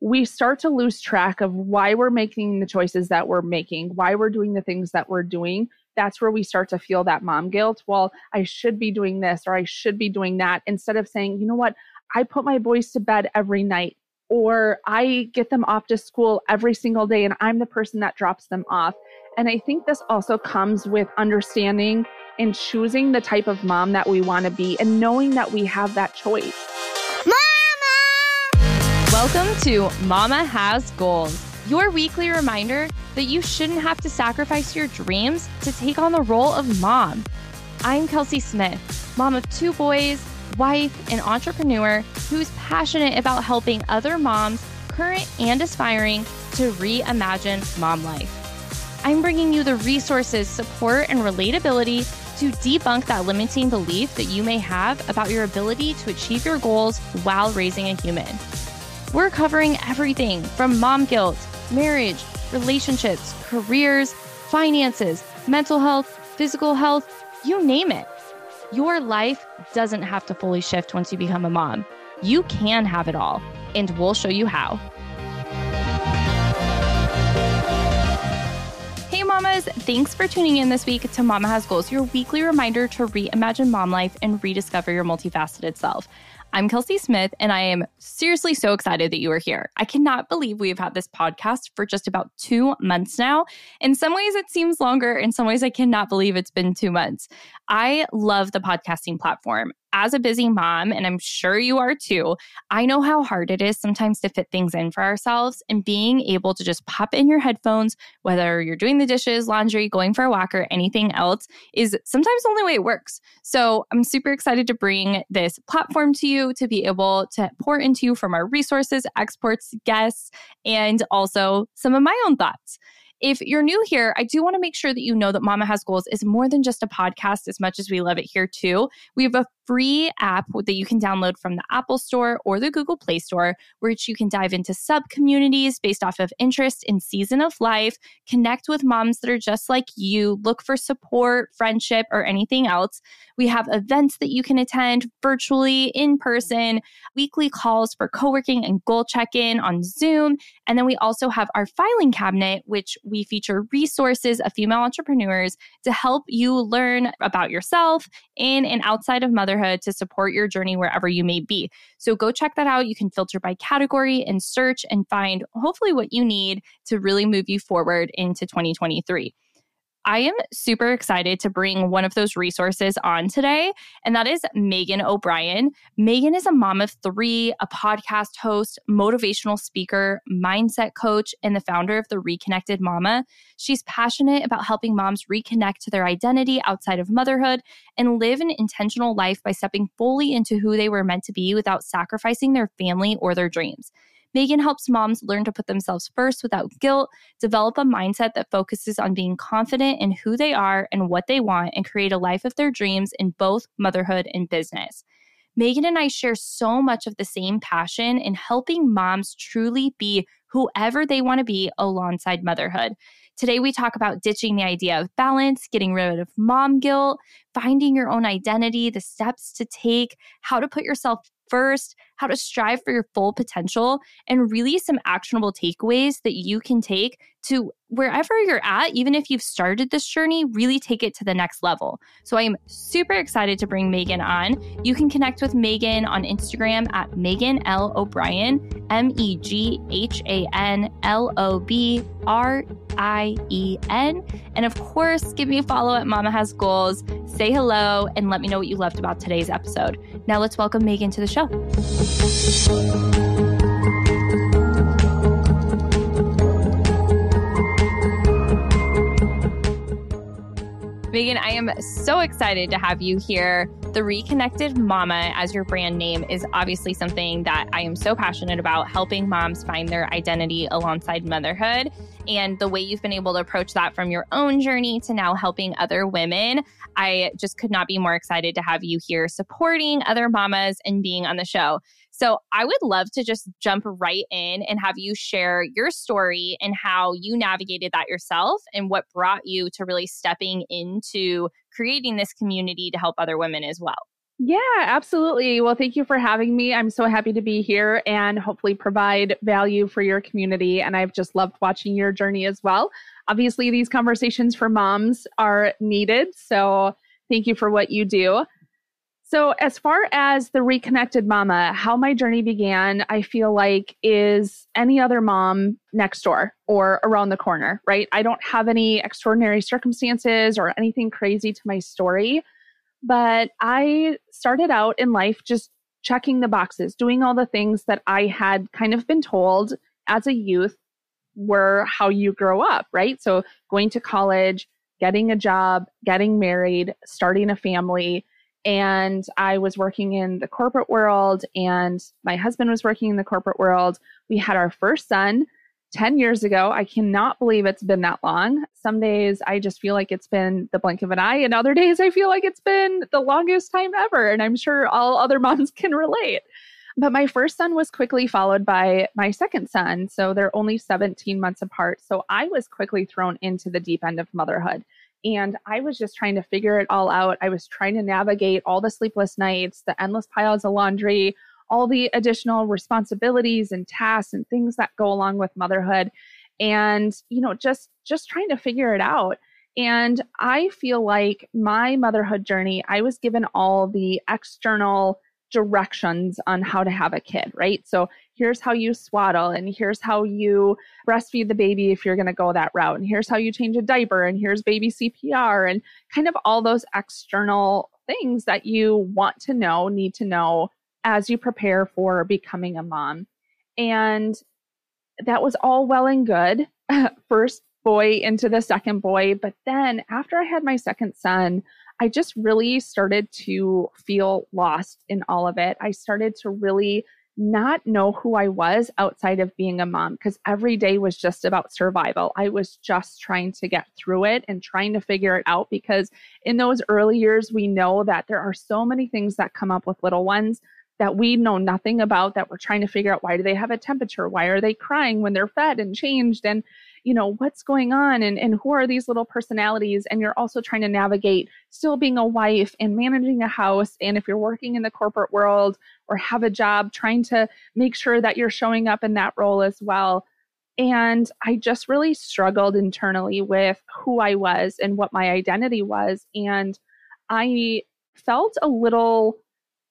we start to lose track of why we're making the choices that we're making, why we're doing the things that we're doing. That's where we start to feel that mom guilt. Well, I should be doing this or I should be doing that instead of saying, you know what, I put my boys to bed every night or I get them off to school every single day and I'm the person that drops them off. And I think this also comes with understanding and choosing the type of mom that we want to be and knowing that we have that choice. Welcome to Momma Has Goals, your weekly reminder that you shouldn't have to sacrifice your dreams to take on the role of mom. I'm Kelsey Smith, mom of two boys, wife, and entrepreneur who's passionate about helping other moms, current and aspiring, to reimagine mom life. I'm bringing you the resources, support, and relatability to debunk that limiting belief that you may have about your ability to achieve your goals while raising a human. We're covering everything from mom guilt, marriage, relationships, careers, finances, mental health, physical health, you name it. Your life doesn't have to fully shift once you become a mom. You can have it all, and we'll show you how. Hey, mamas, thanks for tuning in this week to Momma Has Goals, your weekly reminder to reimagine mom life and rediscover your multifaceted self. I'm Kelsey Smith, and I am seriously so excited that you are here. I cannot believe we have had this podcast for just about two months now. In some ways, it seems longer. In some ways, I cannot believe it's been two months. I love the podcasting platform as a busy mom, and I'm sure you are too, I know how hard it is sometimes to fit things in for ourselves. And being able to just pop in your headphones, whether you're doing the dishes, laundry, going for a walk, or anything else, is sometimes the only way it works. So I'm super excited to bring this platform to you to be able to pour into you from our resources, exports, guests, and also some of my own thoughts. If you're new here, I do want to make sure that you know that Momma Has Goals is more than just a podcast as much as we love it here too. We have a free app that you can download from the Apple Store or the Google Play Store, which you can dive into sub communities based off of interest in season of life, connect with moms that are just like you, look for support, friendship, or anything else. We have events that you can attend virtually, in person, weekly calls for co working and goal check in on Zoom. And then we also have our filing cabinet, which we feature resources of female entrepreneurs to help you learn about yourself in and outside of motherhood to support your journey wherever you may be. So go check that out. You can filter by category and search and find hopefully what you need to really move you forward into 2023. I am super excited to bring one of those resources on today, and that is Meghan O'Brien. Meghan is a mom of three, a podcast host, motivational speaker, mindset coach, and the founder of The Reconnected Momma. She's passionate about helping moms reconnect to their identity outside of motherhood and live an intentional life by stepping fully into who they were meant to be without sacrificing their family or their dreams. Meghan helps moms learn to put themselves first without guilt, develop a mindset that focuses on being confident in who they are and what they want, and create a life of their dreams in both motherhood and business. Meghan and I share so much of the same passion in helping moms truly be whoever they want to be alongside motherhood. Today, we talk about ditching the idea of balance, getting rid of mom guilt, finding your own identity, the steps to take, how to put yourself first, how to strive for your full potential, and really some actionable takeaways that you can take to wherever you're at, even if you've started this journey, really take it to the next level. So I am super excited to bring Meghan on. You can connect with Meghan on Instagram at Meghan L. O'Brien, M E G H A N L O B R I E N. And of course, give me a follow at Momma Has Goals, say hello, and let me know what you loved about today's episode. Now let's welcome Meghan to the show. Meghan, I am so excited to have you here. The Reconnected Momma as your brand name is obviously something that I am so passionate about helping moms find their identity alongside motherhood. And the way you've been able to approach that from your own journey to now helping other women, I just could not be more excited to have you here supporting other mamas and being on the show. So I would love to just jump right in and have you share your story and how you navigated that yourself and what brought you to really stepping into creating this community to help other women as well. Yeah, absolutely. Well, thank you for having me. I'm so happy to be here and hopefully provide value for your community. And I've just loved watching your journey as well. Obviously, these conversations for moms are needed. So thank you for what you do. So, as far as the reconnected momma, how my journey began, I feel like is any other mom next door or around the corner, right? I don't have any extraordinary circumstances or anything crazy to my story. But I started out in life just checking the boxes, doing all the things that I had kind of been told as a youth were how you grow up, right? So going to college, getting a job, getting married, starting a family. And I was working in the corporate world, and my husband was working in the corporate world. We had our first son 10 years ago. I cannot believe it's been that long. Some days I just feel like it's been the blink of an eye, and other days I feel like it's been the longest time ever. And I'm sure all other moms can relate. But my first son was quickly followed by my second son. So they're only 17 months apart. So I was quickly thrown into the deep end of motherhood. And I was just trying to figure it all out. I was trying to navigate all the sleepless nights, the endless piles of laundry, all the additional responsibilities and tasks and things that go along with motherhood and you know just just trying to figure it out and i feel like my motherhood journey i was given all the external directions on how to have a kid right so here's how you swaddle and here's how you breastfeed the baby if you're going to go that route and here's how you change a diaper and here's baby cpr and kind of all those external things that you want to know need to know as you prepare for becoming a mom. And that was all well and good. First boy into the second boy. But then after I had my second son, I just really started to feel lost in all of it. I started to really not know who I was outside of being a mom because every day was just about survival. I was just trying to get through it and trying to figure it out because in those early years, we know that there are so many things that come up with little ones that we know nothing about that we're trying to figure out why do they have a temperature why are they crying when they're fed and changed and you know what's going on and, and who are these little personalities? And you're also trying to navigate still being a wife and managing a house. And if you're working in the corporate world or have a job trying to make sure that you're showing up in that role as well. And i just really struggled internally with who i was and what my identity was. And i felt a little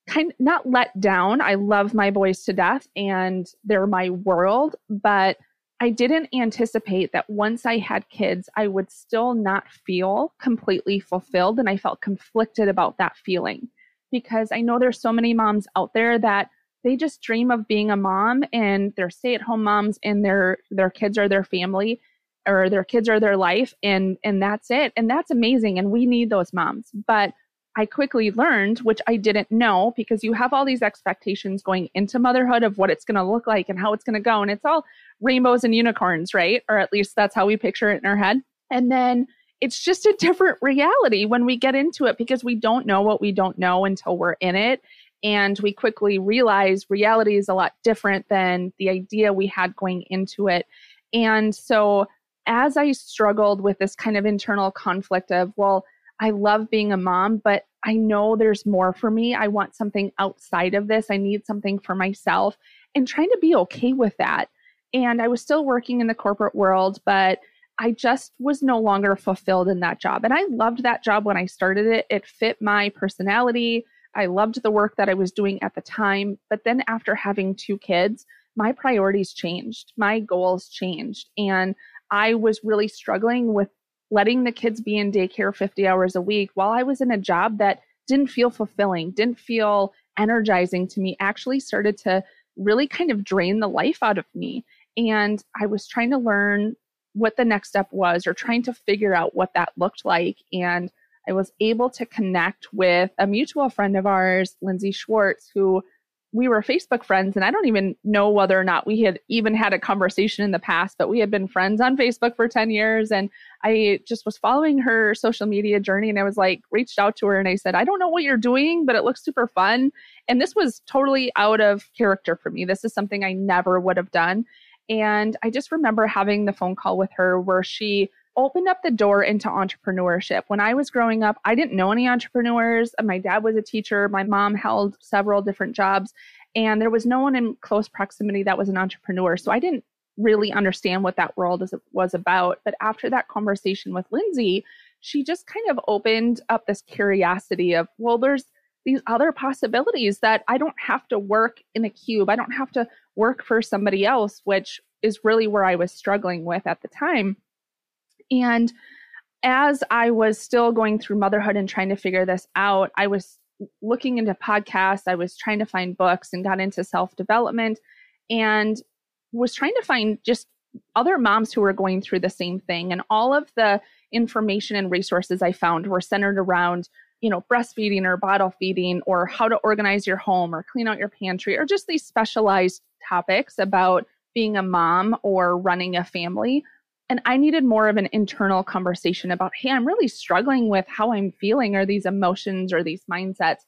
kind not let down. I love my boys to death and they're my world, but I didn't anticipate that once I had kids, I would still not feel completely fulfilled. And I felt conflicted about that feeling because I know there's so many moms out there that they just dream of being a mom and they're stay-at-home moms and their their kids are their family or their kids are their life and and that's it. And that's amazing. And we need those moms. But I quickly learned, which I didn't know, because you have all these expectations going into motherhood of what it's going to look like and how it's going to go. And it's all rainbows and unicorns, right? Or at least that's how we picture it in our head. And then it's just a different reality when we get into it because we don't know what we don't know until we're in it. And we quickly realize reality is a lot different than the idea we had going into it. And so, as I struggled with this kind of internal conflict of, well, I love being a mom, but I know there's more for me. I want something outside of this. I need something for myself and trying to be okay with that. And I was still working in the corporate world, but I just was no longer fulfilled in that job. And I loved that job when I started it. It fit my personality. I loved the work that I was doing at the time. But then after having two kids, my priorities changed, my goals changed. And I was really struggling with letting the kids be in daycare 50 hours a week while I was in a job that didn't feel fulfilling, didn't feel energizing to me, actually started to really kind of drain the life out of me. And I was trying to learn what the next step was or trying to figure out what that looked like. And I was able to connect with a mutual friend of ours, Lindsay Schwartz, who we were Facebook friends, and I don't even know whether or not we had even had a conversation in the past, but we had been friends on Facebook for 10 years. And I just was following her social media journey, and I was like, reached out to her and I said, I don't know what you're doing, but it looks super fun. And this was totally out of character for me. This is something I never would have done. And I just remember having the phone call with her where she opened up the door into entrepreneurship. When I was growing up, I didn't know any entrepreneurs. My dad was a teacher, my mom held several different jobs, and there was no one in close proximity that was an entrepreneur. So I didn't really understand what that world was about. But after that conversation with Lindsay, she just kind of opened up this curiosity of, well, there's these other possibilities that I don't have to work in a cube. I don't have to work for somebody else, which is really where I was struggling with at the time. And as I was still going through motherhood and trying to figure this out, I was looking into podcasts, I was trying to find books and got into self development and was trying to find just other moms who were going through the same thing. And all of the information and resources I found were centered around, you know, breastfeeding or bottle feeding or how to organize your home or clean out your pantry or just these specialized topics about being a mom or running a family. And I needed more of an internal conversation about, hey, I'm really struggling with how I'm feeling or these emotions or these mindsets.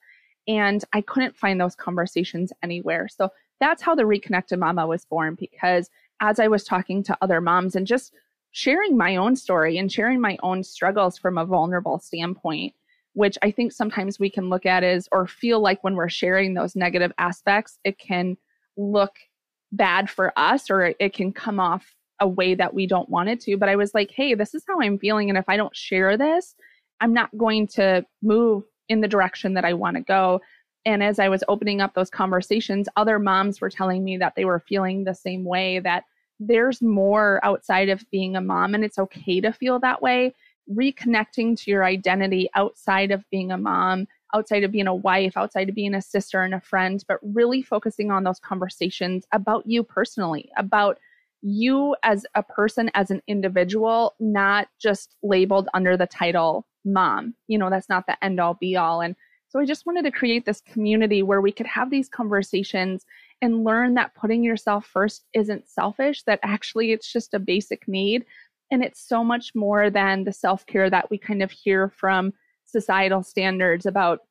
And I couldn't find those conversations anywhere. So that's how the Reconnected Momma was born because as I was talking to other moms and just sharing my own story and sharing my own struggles from a vulnerable standpoint, which I think sometimes we can look at as or feel like when we're sharing those negative aspects, it can look bad for us or it can come off a way that we don't want it to. But I was like, hey, this is how I'm feeling. And if I don't share this, I'm not going to move in the direction that I want to go. And as I was opening up those conversations, other moms were telling me that they were feeling the same way that there's more outside of being a mom and it's okay to feel that way. Reconnecting to your identity outside of being a mom, outside of being a wife, outside of being a sister and a friend, but really focusing on those conversations about you personally, about you as a person, as an individual, not just labeled under the title mom. You know, that's not the end all be all. And so I just wanted to create this community where we could have these conversations and learn that putting yourself first isn't selfish, that actually it's just a basic need. And it's so much more than the self care that we kind of hear from societal standards about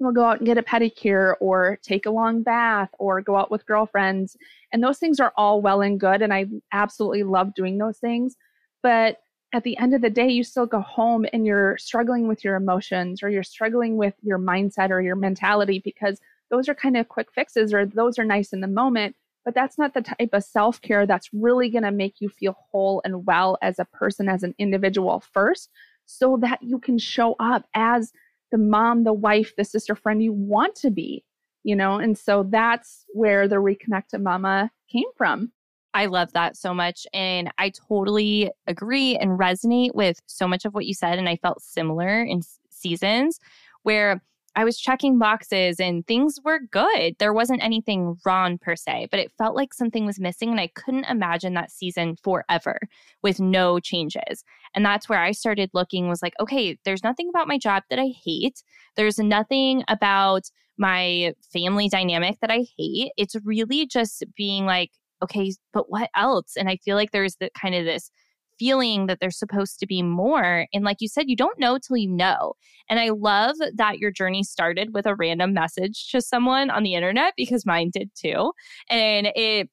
we'll go out and get a pedicure or take a long bath or go out with girlfriends. And those things are all well and good. And I absolutely love doing those things. But at the end of the day, you still go home and you're struggling with your emotions or you're struggling with your mindset or your mentality because those are kind of quick fixes or those are nice in the moment. But that's not the type of self care that's really going to make you feel whole and well as a person, as an individual first, so that you can show up as the mom, the wife, the sister friend you want to be, you know? And so that's where the Reconnected Momma came from. I love that so much. And I totally agree and resonate with so much of what you said. And I felt similar in seasons where I was checking boxes and things were good. There wasn't anything wrong per se, but it felt like something was missing. And I couldn't imagine that season forever with no changes. And that's where I started looking was like, okay, there's nothing about my job that I hate. There's nothing about my family dynamic that I hate. It's really just being like, okay, but what else? And I feel like there's the kind of this feeling that there's supposed to be more. And like you said, you don't know till you know. And I love that your journey started with a random message to someone on the internet because mine did too. And it,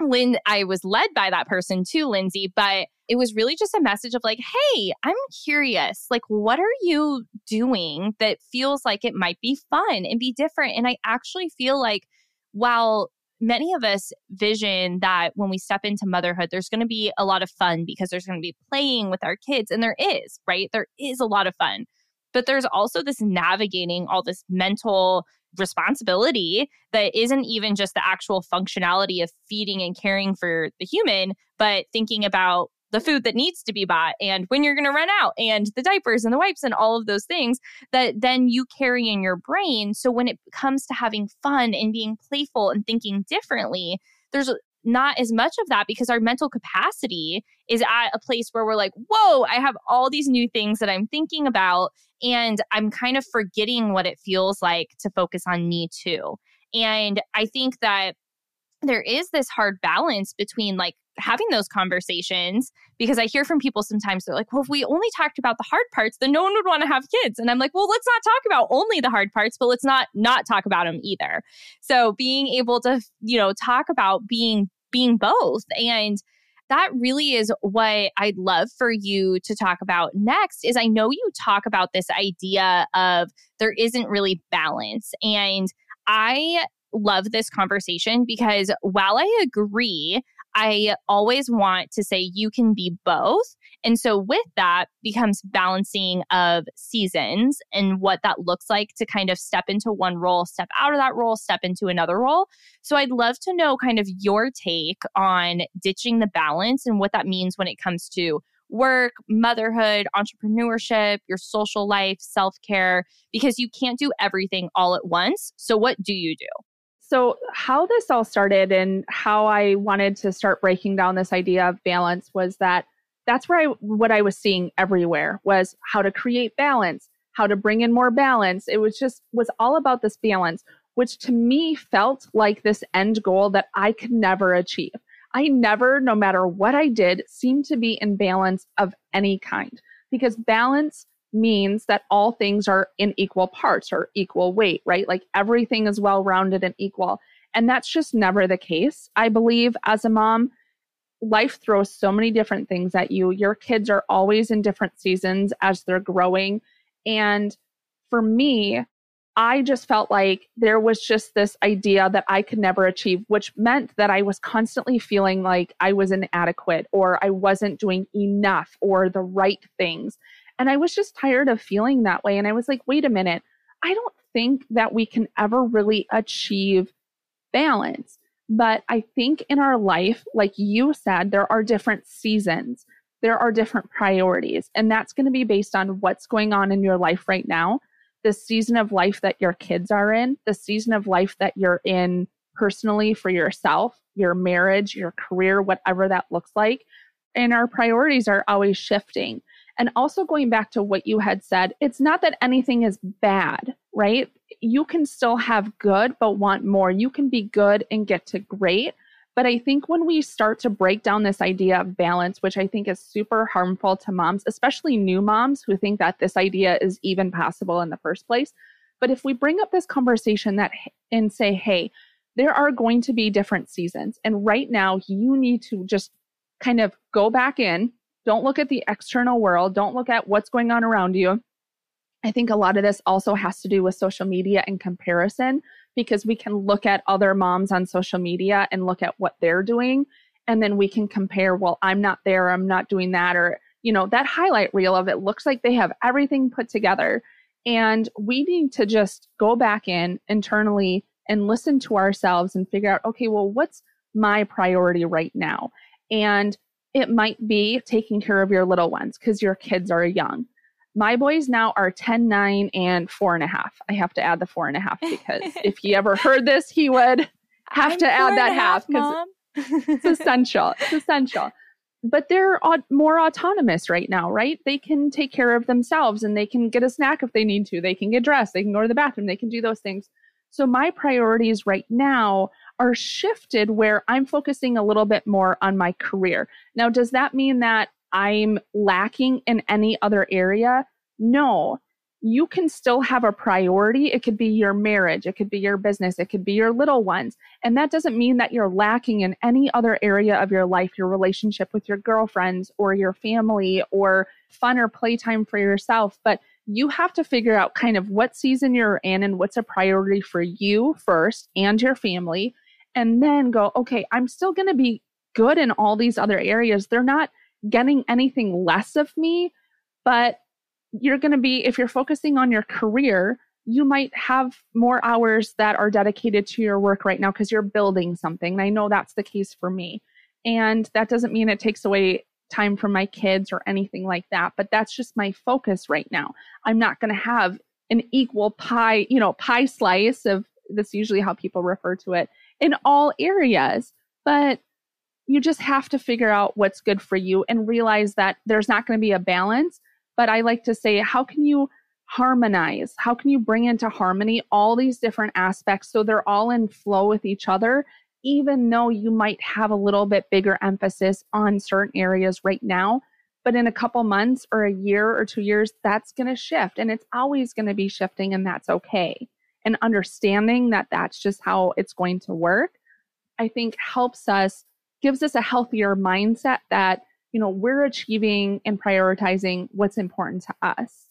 when I was led by that person too, Lindsay, but it was really just a message of like, hey, I'm curious. Like, what are you doing that feels like it might be fun and be different? And I actually feel like while many of us vision that when we step into motherhood, there's going to be a lot of fun because there's going to be playing with our kids. And there is, right? There is a lot of fun. But there's also this navigating all this mental responsibility that isn't even just the actual functionality of feeding and caring for the human, but thinking about the food that needs to be bought and when you're going to run out and the diapers and the wipes and all of those things that then you carry in your brain. So when it comes to having fun and being playful and thinking differently, there's not as much of that because our mental capacity is at a place where we're like, whoa, I have all these new things that I'm thinking about. And I'm kind of forgetting what it feels like to focus on me too. And I think that there is this hard balance between like having those conversations because I hear from people sometimes they're like, well, if we only talked about the hard parts, then no one would want to have kids. And I'm like, well, let's not talk about only the hard parts, but let's not not talk about them either. So being able to, you know, talk about being being both and that really is what I'd love for you to talk about next is I know you talk about this idea of there isn't really balance and I love this conversation because while I agree I always want to say you can be both. And so with that becomes balancing of seasons and what that looks like to kind of step into one role, step out of that role, step into another role. So I'd love to know kind of your take on ditching the balance and what that means when it comes to work, motherhood, entrepreneurship, your social life, self care, because you can't do everything all at once. So, what do you do? So, how this all started and how I wanted to start breaking down this idea of balance was that that's where I what I was seeing everywhere was how to create balance, how to bring in more balance. It was just was all about this balance, which to me felt like this end goal that I could never achieve. I never, no matter what I did, seemed to be in balance of any kind because balance means that all things are in equal parts or equal weight, right? Like everything is well rounded and equal. And that's just never the case. I believe as a mom, life throws so many different things at you. Your kids are always in different seasons as they're growing. And for me, I just felt like there was just this idea that I could never achieve, which meant that I was constantly feeling like I was inadequate or I wasn't doing enough or the right things. And I was just tired of feeling that way. And I was like, wait a minute, I don't think that we can ever really achieve balance. But I think in our life, like you said, there are different seasons, there are different priorities. And that's going to be based on what's going on in your life right now, the season of life that your kids are in, the season of life that you're in personally for yourself, your marriage, your career, whatever that looks like. And our priorities are always shifting. And also going back to what you had said, it's not that anything is bad, right? You can still have good, but want more. You can be good and get to great. But I think when we start to break down this idea of balance, which I think is super harmful to moms, especially new moms who think that this idea is even possible in the first place. But if we bring up this conversation that and say, hey, there are going to be different seasons. And right now, you need to just kind of go back in don't look at the external world. Don't look at what's going on around you. I think a lot of this also has to do with social media and comparison because we can look at other moms on social media and look at what they're doing. And then we can compare, well, I'm not there, I'm not doing that. Or, you know, that highlight reel of it looks like they have everything put together. And we need to just go back in internally and listen to ourselves and figure out, okay, well, what's my priority right now? And it might be taking care of your little ones because your kids are young. My boys now are 10, 9, and four and a half. I have to add the four and a half because if he ever heard this, he would have I'm to add that half because it's essential. It's essential. But they're more autonomous right now, right? They can take care of themselves and they can get a snack if they need to. They can get dressed. They can go to the bathroom. They can do those things. So, my priorities right now are shifted where I'm focusing a little bit more on my career. Now, does that mean that I'm lacking in any other area? No. You can still have a priority. It could be your marriage, it could be your business, it could be your little ones. And that doesn't mean that you're lacking in any other area of your life, your relationship with your girlfriends or your family or fun or playtime for yourself. But you have to figure out kind of what season you're in and what's a priority for you first and your family and then go, okay, I'm still going to be good in all these other areas. They're not getting anything less of me, but you're going to be, if you're focusing on your career, you might have more hours that are dedicated to your work right now because you're building something. And I know that's the case for me. And that doesn't mean it takes away time from my kids or anything like that, but that's just my focus right now. I'm not going to have an equal pie, you know, pie slice of that's usually how people refer to it in all areas. But you just have to figure out what's good for you and realize that there's not going to be a balance. But I like to say, how can you harmonize? How can you bring into harmony all these different aspects so they're all in flow with each other, even though you might have a little bit bigger emphasis on certain areas right now? But in a couple months or a year or two years, that's going to shift and it's always going to be shifting, and that's okay and understanding that that's just how it's going to work, I think helps us gives us a healthier mindset that, you know, we're achieving and prioritizing what's important to us.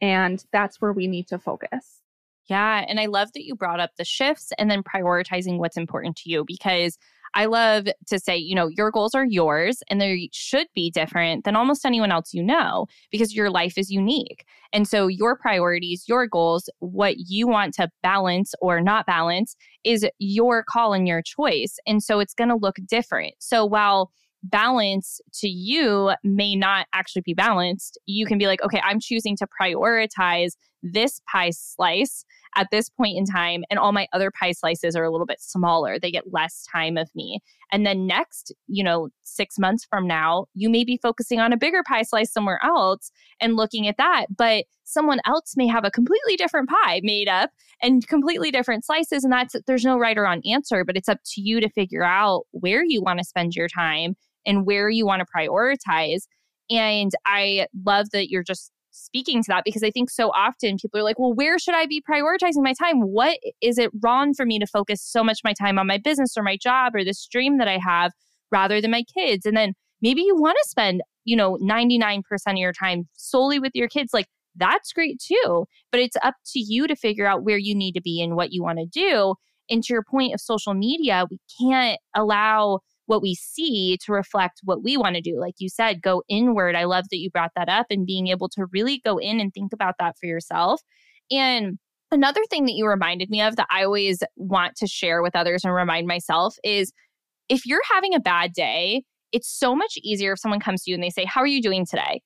And that's where we need to focus. Yeah. And I love that you brought up the shifts and then prioritizing what's important to you because I love to say, you know, your goals are yours and they should be different than almost anyone else you know because your life is unique. And so your priorities, your goals, what you want to balance or not balance is your call and your choice. And so it's going to look different. So while balance to you may not actually be balanced, you can be like, okay, I'm choosing to prioritize this pie slice at this point in time and all my other pie slices are a little bit smaller. They get less time of me. And then next you know 6 months from now you may be focusing on a bigger pie slice somewhere else and looking at that but someone else may have a completely different pie made up and completely different slices and that's there's no right or wrong answer but it's up to you to figure out where you want to spend your time and where you want to prioritize. And I love that you're just speaking to that because I think so often people are like, well, where should I be prioritizing my time? What is it wrong for me to focus so much my time on my business or my job or this dream that I have rather than my kids? And then maybe you want to spend, you know, 99% of your time solely with your kids. Like that's great too. But it's up to you to figure out where you need to be and what you want to do. And to your point of social media, we can't allow what we see to reflect what we want to do. Like you said, go inward. I love that you brought that up and being able to really go in and think about that for yourself. And another thing that you reminded me of that I always want to share with others and remind myself is if you're having a bad day, it's so much easier if someone comes to you and they say, How are you doing today?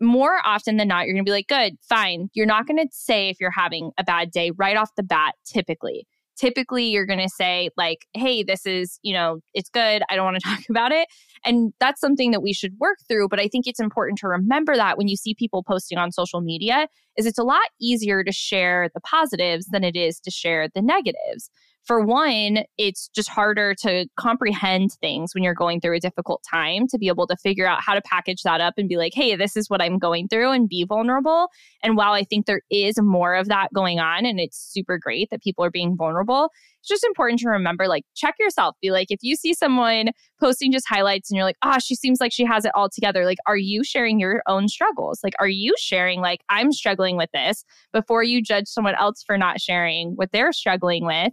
More often than not, you're going to be like, Good, fine. You're not going to say if you're having a bad day right off the bat, typically typically you're going to say like hey this is you know it's good i don't want to talk about it and that's something that we should work through but i think it's important to remember that when you see people posting on social media is it's a lot easier to share the positives than it is to share the negatives for one, it's just harder to comprehend things when you're going through a difficult time to be able to figure out how to package that up and be like, hey, this is what I'm going through and be vulnerable. And while I think there is more of that going on and it's super great that people are being vulnerable, it's just important to remember like, check yourself. Be like, if you see someone posting just highlights and you're like, ah, oh, she seems like she has it all together, like, are you sharing your own struggles? Like, are you sharing, like, I'm struggling with this before you judge someone else for not sharing what they're struggling with?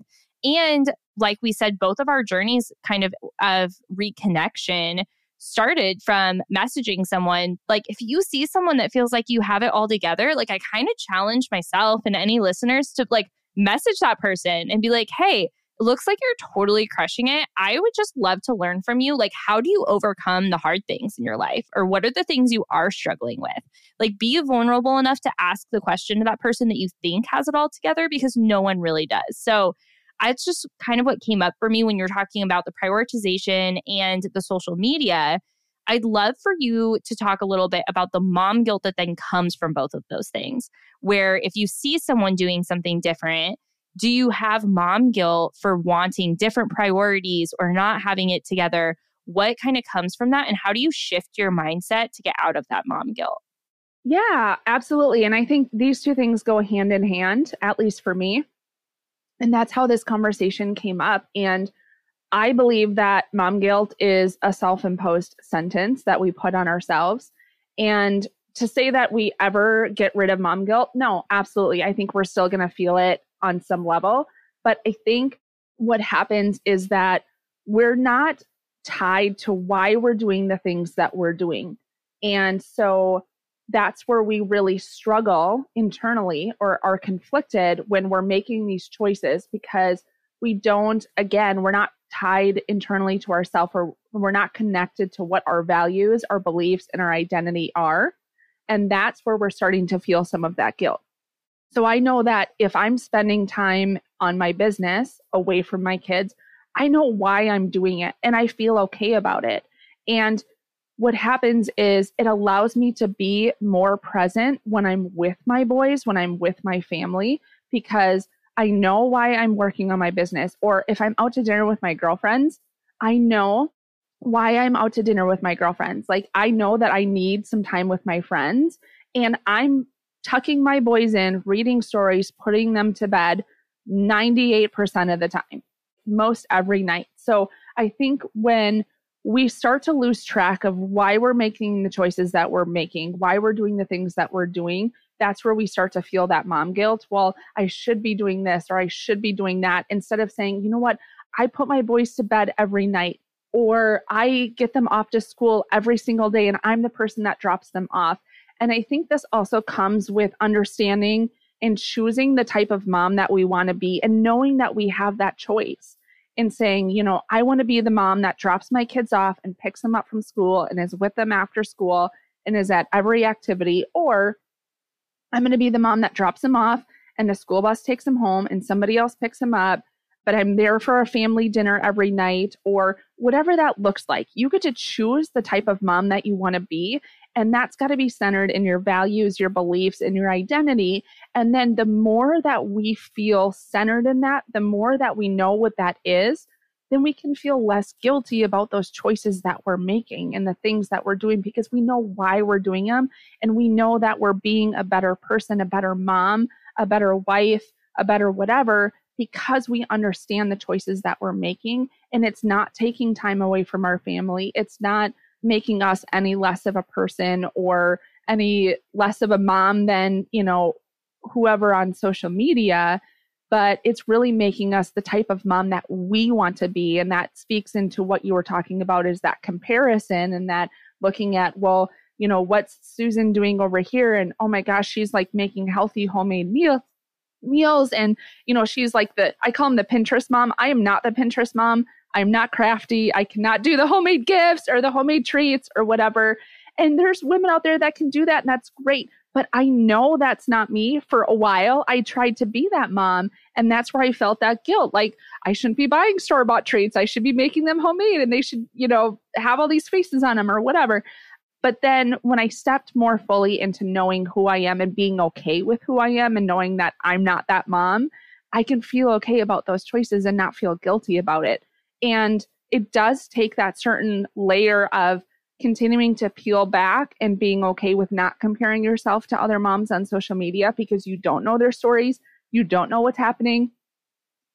And like we said, both of our journeys kind of of reconnection started from messaging someone. Like if you see someone that feels like you have it all together, like I kind of challenge myself and any listeners to like message that person and be like, hey, looks like you're totally crushing it. I would just love to learn from you. Like, how do you overcome the hard things in your life? Or what are the things you are struggling with? Like, be vulnerable enough to ask the question to that person that you think has it all together because no one really does. So, it's just kind of what came up for me when you're talking about the prioritization and the social media. I'd love for you to talk a little bit about the mom guilt that then comes from both of those things. Where if you see someone doing something different, do you have mom guilt for wanting different priorities or not having it together? What kind of comes from that? And how do you shift your mindset to get out of that mom guilt? Yeah, absolutely. And I think these two things go hand in hand, at least for me. And that's how this conversation came up. And I believe that mom guilt is a self imposed sentence that we put on ourselves. And to say that we ever get rid of mom guilt, no, absolutely. I think we're still going to feel it on some level. But I think what happens is that we're not tied to why we're doing the things that we're doing. And so that's where we really struggle internally or are conflicted when we're making these choices because we don't again we're not tied internally to ourselves or we're not connected to what our values our beliefs and our identity are. And that's where we're starting to feel some of that guilt. So i know that if i'm spending time on my business away from my kids i know why i'm doing it and i feel okay about it. And what happens is it allows me to be more present when I'm with my boys, when I'm with my family, because I know why I'm working on my business. Or if I'm out to dinner with my girlfriends, I know why I'm out to dinner with my girlfriends. Like, I know that I need some time with my friends, and I'm tucking my boys in, reading stories, putting them to bed 98% of the time, most every night. So I think when we start to lose track of why we're making the choices that we're making, why we're doing the things that we're doing. That's where we start to feel that mom guilt. Well, I should be doing this or I should be doing that instead of saying, you know what, I put my boys to bed every night or I get them off to school every single day and I'm the person that drops them off. And I think this also comes with understanding and choosing the type of mom that we want to be and knowing that we have that choice in saying, you know, I want to be the mom that drops my kids off and picks them up from school and is with them after school and is at every activity. Or I'm going to be the mom that drops them off and the school bus takes them home and somebody else picks them up, but I'm there for a family dinner every night or whatever that looks like. You get to choose the type of mom that you want to be. And that's got to be centered in your values, your beliefs, and your identity. And then the more that we feel centered in that, the more that we know what that is, then we can feel less guilty about those choices that we're making and the things that we're doing because we know why we're doing them. And we know that we're being a better person, a better mom, a better wife, a better whatever because we understand the choices that we're making. And it's not taking time away from our family. It's not making us any less of a person or any less of a mom than, you know, whoever on social media, but it's really making us the type of mom that we want to be. And that speaks into what you were talking about is that comparison and that looking at, well, you know, what's Susan doing over here? And oh my gosh, she's like making healthy homemade meals meals and you know she's like the i call him the pinterest mom i am not the pinterest mom I'm not crafty. I cannot do the homemade gifts or the homemade treats or whatever. And there's women out there that can do that, and that's great. But I know that's not me. For a while, I tried to be that mom, and that's where I felt that guilt. Like, I shouldn't be buying store bought treats. I should be making them homemade, and they should, you know, have all these faces on them or whatever. But then when I stepped more fully into knowing who I am and being okay with who I am and knowing that I'm not that mom, I can feel okay about those choices and not feel guilty about it. And it does take that certain layer of continuing to peel back and being okay with not comparing yourself to other moms on social media because you don't know their stories. You don't know what's happening.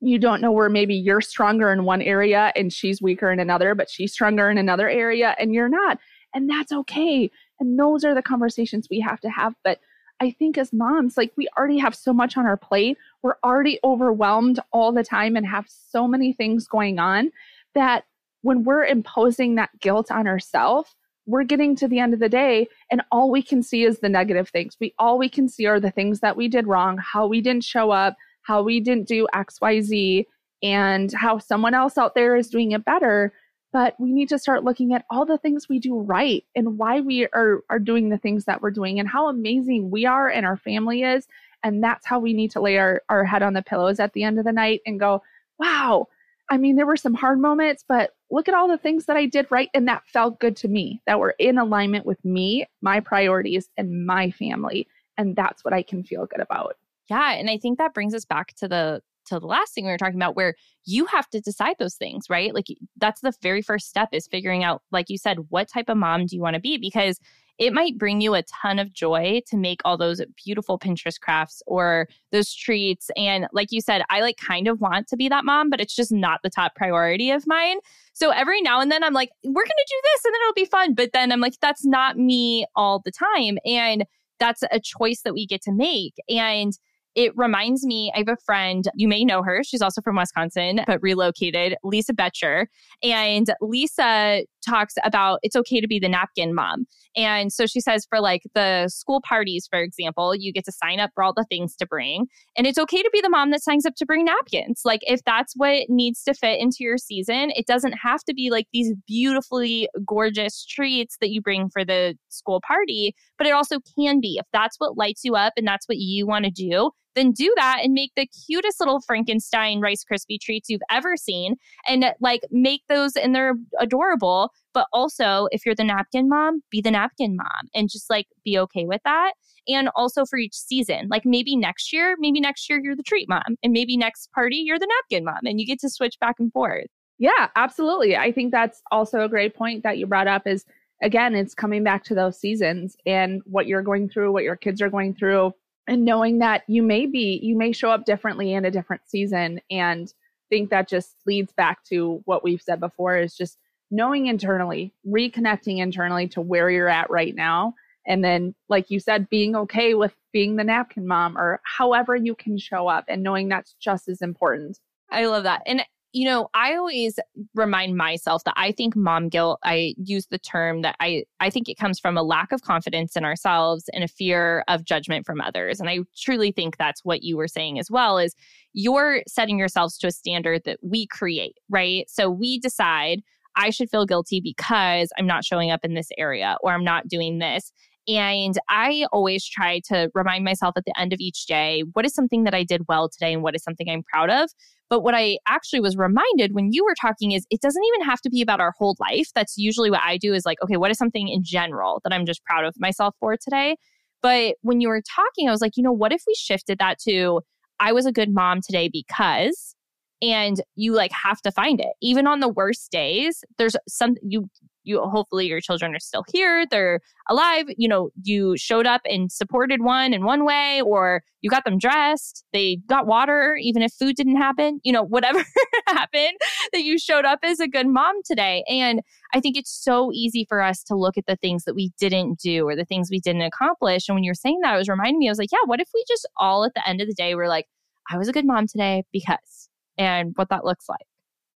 You don't know where maybe you're stronger in one area and she's weaker in another, but she's stronger in another area and you're not. And that's okay. And those are the conversations we have to have. But I think as moms, like we already have so much on our plate. We're already overwhelmed all the time and have so many things going on that when we're imposing that guilt on ourselves, we're getting to the end of the day and all we can see is the negative things. We all we can see are the things that we did wrong, how we didn't show up, how we didn't do XYZ and how someone else out there is doing it better but we need to start looking at all the things we do right and why we are, are doing the things that we're doing and how amazing we are and our family is. And that's how we need to lay our, our head on the pillows at the end of the night and go, wow, I mean, there were some hard moments, but look at all the things that I did right and that felt good to me, that were in alignment with me, my priorities, and my family. And that's what I can feel good about. Yeah. And I think that brings us back to the to the last thing we were talking about where you have to decide those things right like that's the very first step is figuring out like you said what type of mom do you want to be because it might bring you a ton of joy to make all those beautiful Pinterest crafts or those treats. And like you said, I like kind of want to be that mom, but it's just not the top priority of mine. So every now and then I'm like, we're going to do this and then it'll be fun. But then I'm like, that's not me all the time. And that's a choice that we get to make. And it reminds me, I have a friend, you may know her. She's also from Wisconsin, but relocated, Lisa Betcher. And Lisa talks about it's okay to be the napkin mom. And so she says for like the school parties, for example, you get to sign up for all the things to bring. And it's okay to be the mom that signs up to bring napkins. Like if that's what needs to fit into your season, it doesn't have to be like these beautifully gorgeous treats that you bring for the school party, but it also can be. If that's what lights you up and that's what you want to do, then do that and make the cutest little Frankenstein Rice Krispie treats you've ever seen and like make those and they're adorable. But also, if you're the napkin mom, be the napkin mom and just like be okay with that. And also for each season, like maybe next year, maybe next year you're the treat mom, and maybe next party you're the napkin mom, and you get to switch back and forth. Yeah, absolutely. I think that's also a great point that you brought up is again, it's coming back to those seasons and what you're going through, what your kids are going through and knowing that you may be you may show up differently in a different season and think that just leads back to what we've said before is just knowing internally, reconnecting internally to where you're at right now. And then, like you said, being okay with being the napkin mom or however you can show up and knowing that's just as important. I love that. And you know, I always remind myself that I think mom guilt, I use the term that I I think it comes from a lack of confidence in ourselves and a fear of judgment from others. And I truly think that's what you were saying as well is you're setting yourselves to a standard that we create, right? So we decide I should feel guilty because I'm not showing up in this area or I'm not doing this. And I always try to remind myself at the end of each day what is something that I did well today and what is something I'm proud of. But what I actually was reminded when you were talking is it doesn't even have to be about our whole life. That's usually what I do is like, okay, what is something in general that I'm just proud of myself for today? But when you were talking, I was like, you know, what if we shifted that to I was a good mom today because and you like have to find it even on the worst days there's some you you hopefully your children are still here they're alive you know you showed up and supported one in one way or you got them dressed they got water even if food didn't happen you know whatever happened that you showed up as a good mom today. And i think it's so easy for us to look at the things that we didn't do or the things we didn't accomplish. And when you're saying that it was reminding me i was like yeah what if we just all at the end of the day were like i was a good mom today because and what that looks like.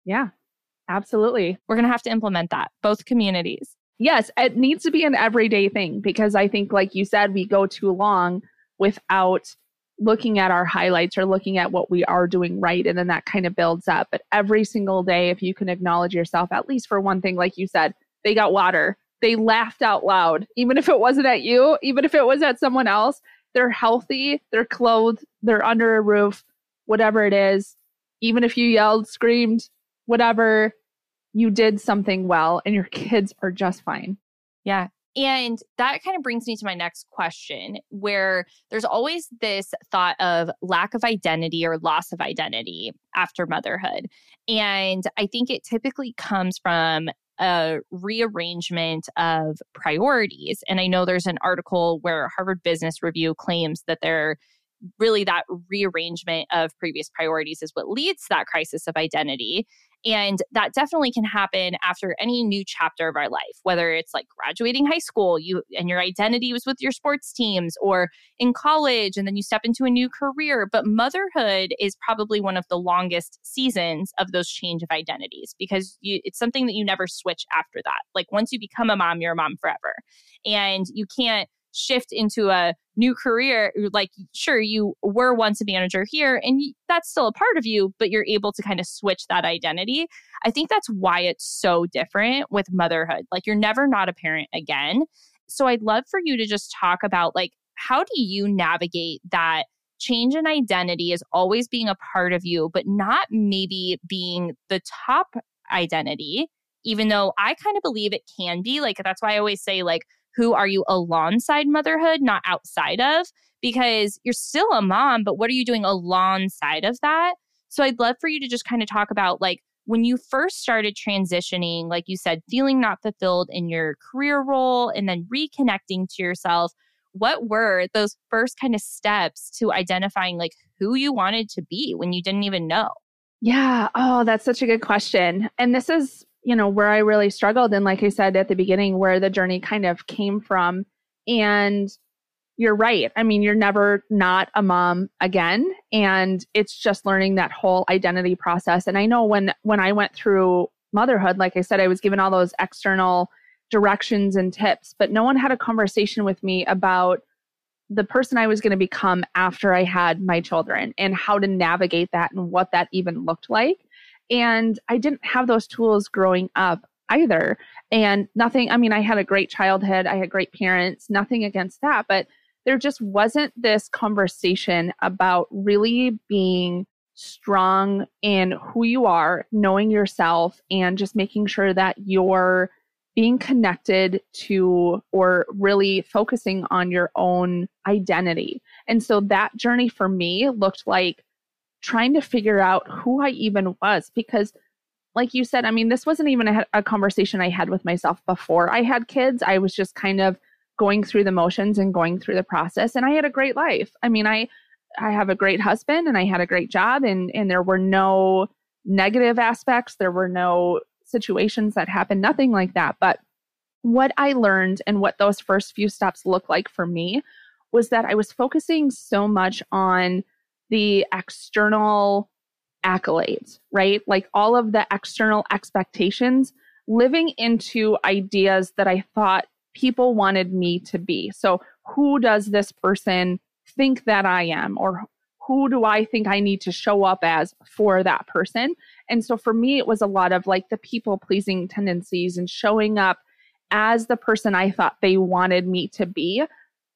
Yeah, absolutely. We're going to have to implement that, both communities. Yes, it needs to be an everyday thing because I think, like you said, we go too long without looking at our highlights or looking at what we are doing right. And then that kind of builds up. But every single day, if you can acknowledge yourself, at least for one thing, like you said, they got water, they laughed out loud, even if it wasn't at you, even if it was at someone else, they're healthy, they're clothed, they're under a roof, whatever it is even if you yelled, screamed, whatever, you did something well and your kids are just fine. Yeah. And that kind of brings me to my next question, where there's always this thought of lack of identity or loss of identity after motherhood. And I think it typically comes from a rearrangement of priorities. And I know there's an article where Harvard Business Review claims that they're really that rearrangement of previous priorities is what leads to that crisis of identity. And that definitely can happen after any new chapter of our life, whether it's like graduating high school, you and your identity was with your sports teams, or in college, and then you step into a new career. But motherhood is probably one of the longest seasons of those change of identities because you, it's something that you never switch after that. Like once you become a mom, you're a mom forever. And you can't shift into a new career like sure you were once a manager here and that's still a part of you but you're able to kind of switch that identity. I think that's why it's so different with motherhood. Like you're never not a parent again. So i'd love for you to just talk about like how do you navigate that change in identity is always being a part of you but not maybe being the top identity even though i kind of believe it can be. Like that's why i always say like who are you alongside motherhood, not outside of, because you're still a mom, but what are you doing alongside of that? So I'd love for you to just kind of talk about like when you first started transitioning, like you said, feeling not fulfilled in your career role and then reconnecting to yourself. What were those first kind of steps to identifying like who you wanted to be when you didn't even know? Yeah. Oh, that's such a good question. And this is you know, where I really struggled. And like I said at the beginning, where the journey kind of came from. And you're right. I mean, you're never not a mom again. And it's just learning that whole identity process. And I know when when I went through motherhood, like I said, I was given all those external directions and tips, but no one had a conversation with me about the person I was going to become after I had my children and how to navigate that and what that even looked like. And I didn't have those tools growing up either. And nothing, I mean, I had a great childhood, I had great parents, nothing against that, but there just wasn't this conversation about really being strong in who you are, knowing yourself, and just making sure that you're being connected to or really focusing on your own identity. And so that journey for me looked like trying to figure out who I even was because like you said, I mean, this wasn't even a, a, conversation I had with myself before I had kids. I was just kind of going through the motions and going through the process and I had a great life. I mean, I I have a great husband and I had a great job and and there were no negative aspects, there were no situations that happened, nothing like that. But what I learned and what those first few steps looked like for me was that I was focusing so much on the external accolades, right? Like all of the external expectations, living into ideas that I thought people wanted me to be. So, who does this person think that I am? Or who do I think I need to show up as for that person? And so for me, it was a lot of like the people pleasing tendencies and showing up as the person I thought they wanted me to be.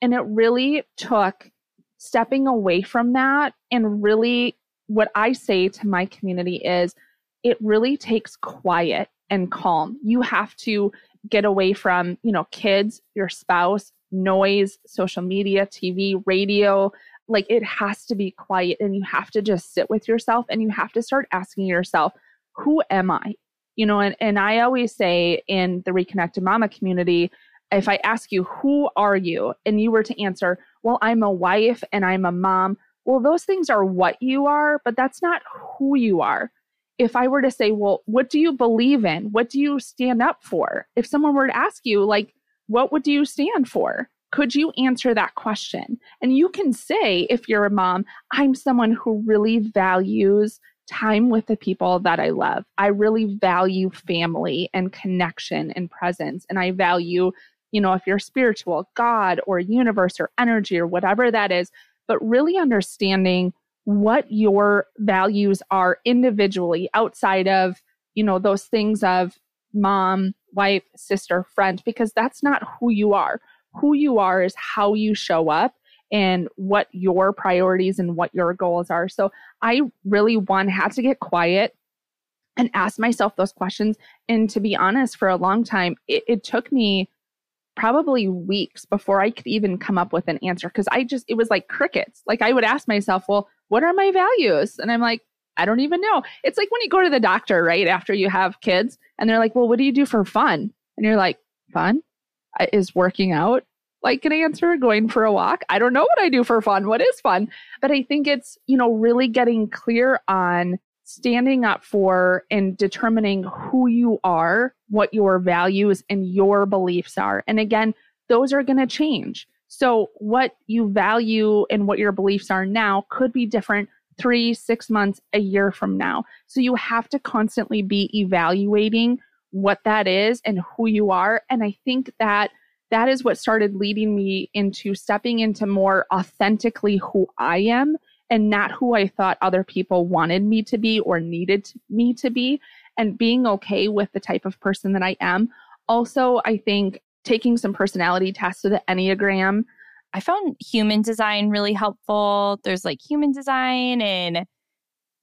And it really took stepping away from that and really what I say to my community is it really takes quiet and calm. You have to get away from, you know, kids, your spouse, noise, social media, TV, radio. Like it has to be quiet and you have to just sit with yourself and you have to start asking yourself, who am I? You know, and, and I always say in the Reconnected Momma community, if I ask you, who are you? And you were to answer, well, I'm a wife and I'm a mom. Well, those things are what you are, but that's not who you are. If I were to say, well, what do you believe in? What do you stand up for? If someone were to ask you, like, what would you stand for? Could you answer that question? And you can say, if you're a mom, I'm someone who really values time with the people that I love. I really value family and connection and presence. And I value, you know, if you're spiritual, God or universe or energy or whatever that is, but really understanding what your values are individually outside of, you know, those things of mom, wife, sister, friend, because that's not who you are. Who you are is how you show up and what your priorities and what your goals are. So I really, one, had to get quiet and ask myself those questions. And to be honest, for a long time, it, it took me probably weeks before I could even come up with an answer because I just, it was like crickets. Like I would ask myself, well, what are my values? And I'm like, I don't even know. It's like when you go to the doctor, right? After you have kids, and they're like, well, what do you do for fun? And you're like, fun? Is working out like an answer going for a walk i don't know what i do for fun what is fun but i think it's you know really getting clear on standing up for and determining who you are what your values and your beliefs are. And again those are going to change. So what you value and what your beliefs are now could be different three six months a year from now. So you have to constantly be evaluating what that is and who you are. And i think that that is what started leading me into stepping into more authentically who I am and not who I thought other people wanted me to be or needed me to be, and being okay with the type of person that I am. Also, I think taking some personality tests with the Enneagram. I found human design really helpful. There's like human design and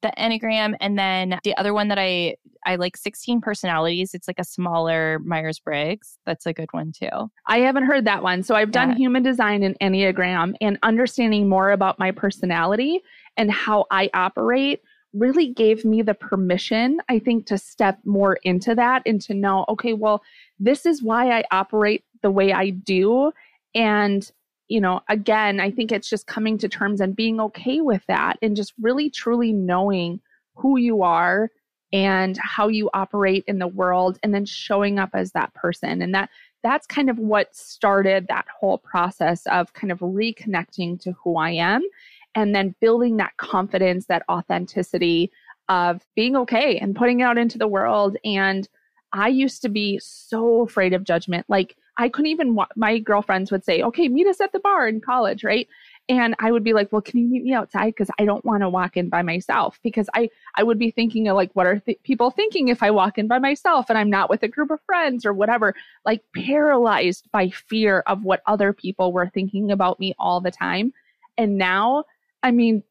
the Enneagram, and then the other one that I I like 16 personalities. It's like a smaller Myers Briggs. That's a good one too. I haven't heard that one. So I've done yeah. human design and Enneagram, and understanding more about my personality and how I operate really gave me the permission, I think, to step more into that and to know, okay, well, this is why I operate the way I do. And you know, again, I think it's just coming to terms and being okay with that and just really truly knowing who you are and how you operate in the world and then showing up as that person. And that that's kind of what started that whole process of kind of reconnecting to who I am and then building that confidence, that authenticity of being okay and putting it out into the world. And I used to be so afraid of judgment. Like I couldn't even, my girlfriends would say, okay, meet us at the bar in college, right? And I would be like, well, can you meet me outside? Because I don't want to walk in by myself. Because I, I would be thinking of like, what are th- people thinking if I walk in by myself and I'm not with a group of friends or whatever? Like paralyzed by fear of what other people were thinking about me all the time. And now, I mean,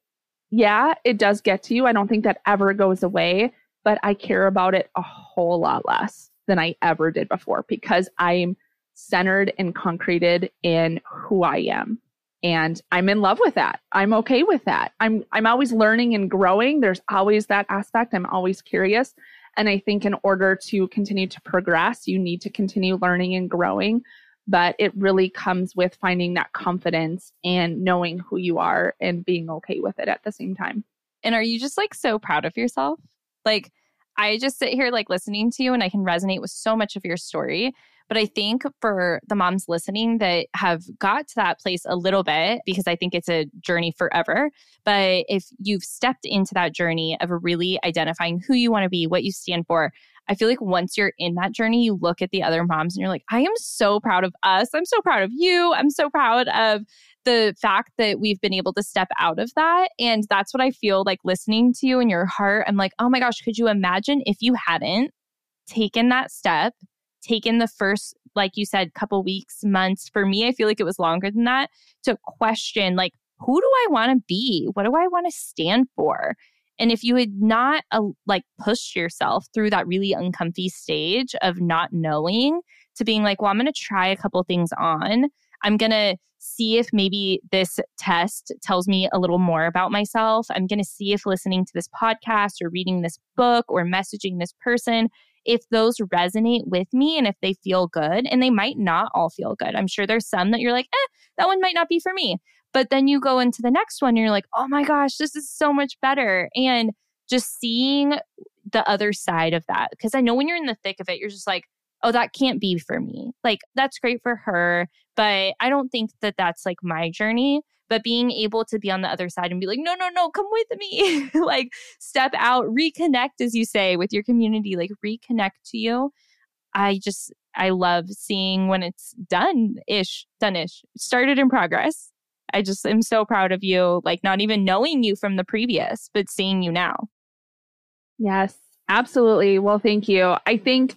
yeah, it does get to you. I don't think that ever goes away, but I care about it a whole lot less than I ever did before because I'm centered and concreted in who I am. And I'm in love with that. I'm okay with that. I'm I'm always learning and growing. There's always that aspect. I'm always curious. And I think in order to continue to progress, you need to continue learning and growing. But it really comes with finding that confidence and knowing who you are and being okay with it at the same time. And are you just like so proud of yourself? Like, I just sit here like listening to you and I can resonate with so much of your story. But I think for the moms listening that have got to that place a little bit, because I think it's a journey forever. But if you've stepped into that journey of really identifying who you want to be, what you stand for, I feel like once you're in that journey, you look at the other moms and you're like, I am so proud of us. I'm so proud of you. I'm so proud of the fact that we've been able to step out of that. And that's what I feel like listening to you in your heart. I'm like, oh my gosh, could you imagine if you hadn't taken that step, taken the first, like you said, couple weeks, months? For me, I feel like it was longer than that to question, like, who do I want to be? What do I want to stand for? And if you had not uh, like pushed yourself through that really uncomfy stage of not knowing to being like, well, I'm going to try a couple things on. I'm going to see if maybe this test tells me a little more about myself. I'm going to see if listening to this podcast or reading this book or messaging this person, if those resonate with me and if they feel good. And they might not all feel good. I'm sure there's some that you're like, eh, that one might not be for me. But then you go into the next one and you're like, oh my gosh, this is so much better. And just seeing the other side of that. Because I know when you're in the thick of it, you're just like, oh, that can't be for me. Like, that's great for her. But I don't think that that's like my journey. But being able to be on the other side and be like, no, no, no, come with me. like, step out, reconnect, as you say, with your community, like, reconnect to you. I just, I love seeing when it's done ish, done ish, started in progress. I just am so proud of you, like not even knowing you from the previous, but seeing you now. Yes, absolutely. Well, thank you. I think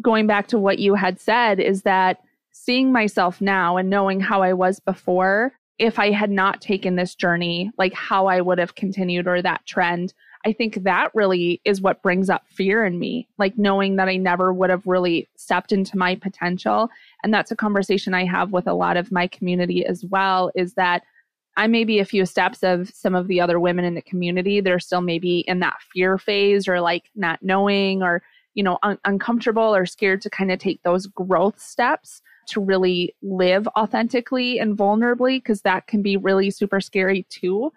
going back to what you had said is that seeing myself now and knowing how I was before, if I had not taken this journey, like how I would have continued or that trend, I think that really is what brings up fear in me, like knowing that I never would have really stepped into my potential. And that's a conversation I have with a lot of my community as well is that I may be a few steps of some of the other women in the community. They're still maybe in that fear phase or like not knowing or, you know, un- uncomfortable or scared to kind of take those growth steps to really live authentically and vulnerably, because that can be really super scary too.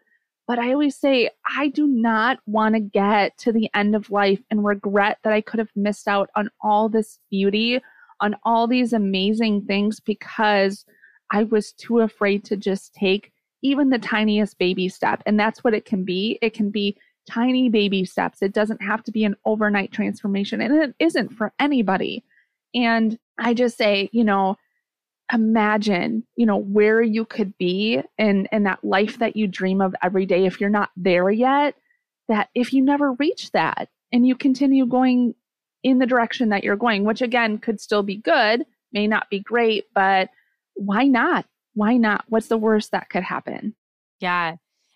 But I always say, I do not want to get to the end of life and regret that I could have missed out on all this beauty, on all these amazing things because I was too afraid to just take even the tiniest baby step. And that's what it can be. It can be tiny baby steps. It doesn't have to be an overnight transformation, and it isn't for anybody. And I just say, you know, imagine you know where you could be and and that life that you dream of every day if you're not there yet that if you never reach that and you continue going in the direction that you're going which again could still be good may not be great but why not why not what's the worst that could happen yeah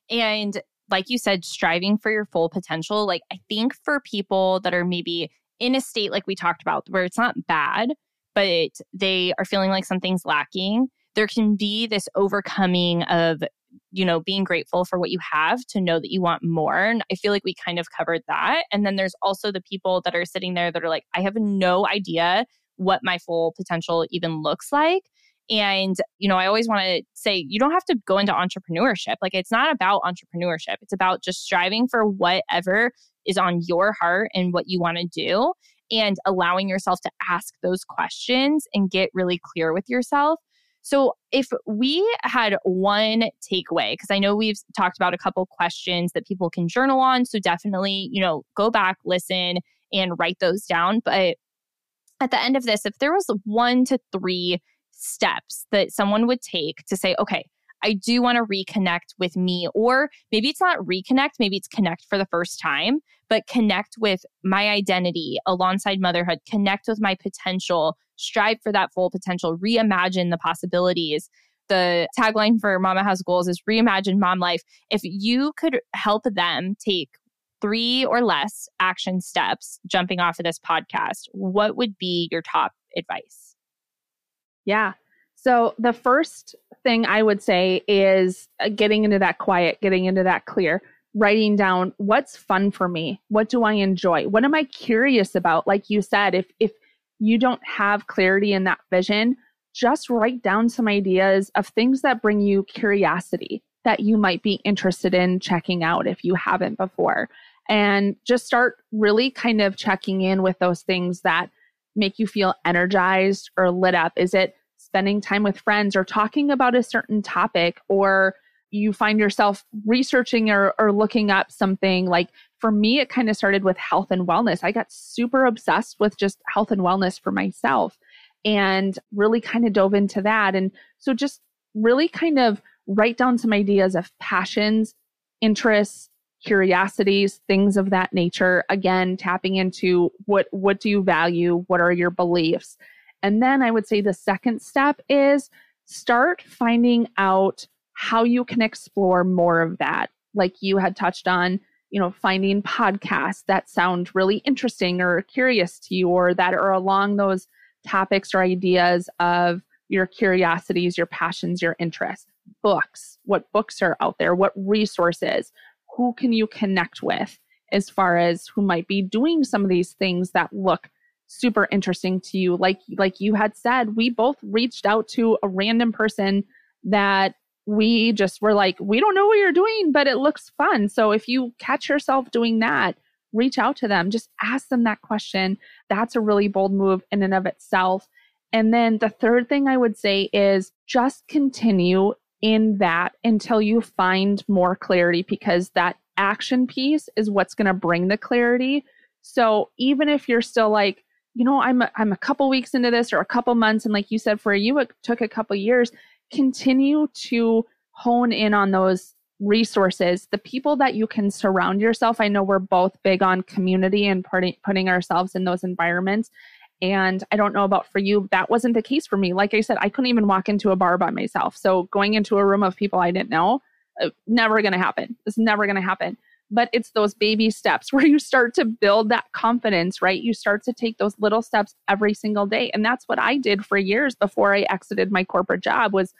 and like you said striving for your full potential like i think for people that are maybe in a state like we talked about where it's not bad but they are feeling like something's lacking, there can be this overcoming of you know being grateful for what you have to know that you want more and i feel like we kind of covered that and then there's also the people that are sitting there that are like i have no idea what my full potential even looks like and you know i always want to say you don't have to go into entrepreneurship like it's not about entrepreneurship it's about just striving for whatever is on your heart and what you want to do and allowing yourself to ask those questions and get really clear with yourself. So, if we had one takeaway, because I know we've talked about a couple questions that people can journal on. So, definitely, you know, go back, listen, and write those down. But at the end of this, if there was one to three steps that someone would take to say, okay, I do want to reconnect with me. Or maybe it's not reconnect, maybe it's connect for the first time, but connect with my identity alongside motherhood, connect with my potential, strive for that full potential, reimagine the possibilities. The tagline for Momma Has Goals is reimagine mom life. If you could help them take three or less action steps jumping off of this podcast, what would be your top advice? Yeah. So the first thing I would say is uh, getting into that quiet, getting into that clear, writing down what's fun for me, what do I enjoy, what am I curious about? Like you said, if if you don't have clarity in that vision, just write down some ideas of things that bring you curiosity that you might be interested in checking out if you haven't before. and just start really kind of checking in with those things that make you feel energized or lit up. Is it spending time with friends or talking about a certain topic or you find yourself researching or, or looking up something? Like for me it kind of started with health and wellness. I got super obsessed with just health and wellness for myself and really kind of dove into that. And so just really kind of write down some ideas of passions interests curiosities things of that nature. Again tapping into what what do you value? What are your beliefs? And then i would say the second step is start finding out how you can explore more of that. Like you had touched on, you know, finding podcasts that sound really interesting or curious to you or that are along those topics or ideas of your curiosities, your passions, your interests. Books, what books are out there, what resources, who can you connect with as far as who might be doing some of these things that look super interesting to you like like you had said we both reached out to a random person that we just were like, we don't know what you're doing, but it looks fun. So if you catch yourself doing that, reach out to them, just ask them that question. That's a really bold move in and of itself. And then the third thing I would say is just continue in that until you find more clarity because that action piece is what's going to bring the clarity. So even if you're still like, you know, I'm a, I'm a couple weeks into this or a couple months and like you said for you it took a couple years, continue to hone in on those resources, the people that you can surround yourself. I know we're both big on community and putting, putting ourselves in those environments. And I don't know about for you, that wasn't the case for me. Like I said, I couldn't even walk into a bar by myself. So going into a room of people I didn't know, uh, never going to happen. It's never going to happen. But it's those baby steps where you start to build that confidence, right? You start to take those little steps every single day. And that's what I did for years before I exited my corporate job was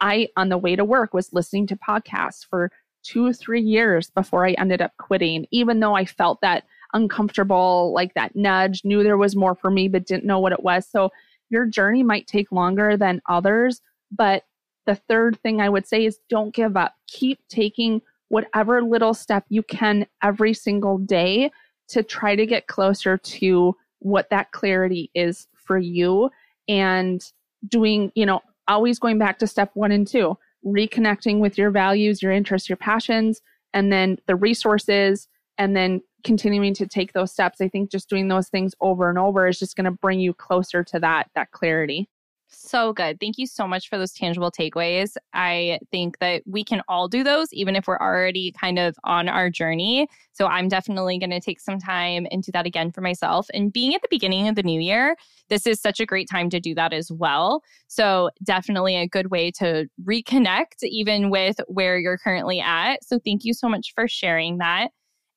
I, on the way to work, was listening to podcasts for two, three years before I ended up quitting, even though I felt that uncomfortable, like that nudge, knew there was more for me, but didn't know what it was. So your journey might take longer than others. But the third thing I would say is don't give up. Keep taking whatever little step you can every single day to try to get closer to what that clarity is for you and doing, you know, always going back to step one and two, reconnecting with your values, your interests, your passions, and then the resources, and then continuing to take those steps. I think just doing those things over and over is just going to bring you closer to that that clarity. So good. Thank you so much for those tangible takeaways. I think that we can all do those, even if we're already kind of on our journey. So I'm definitely going to take some time and do that again for myself. And being at the beginning of the new year, this is such a great time to do that as well. So definitely a good way to reconnect, even with where you're currently at. So thank you so much for sharing that.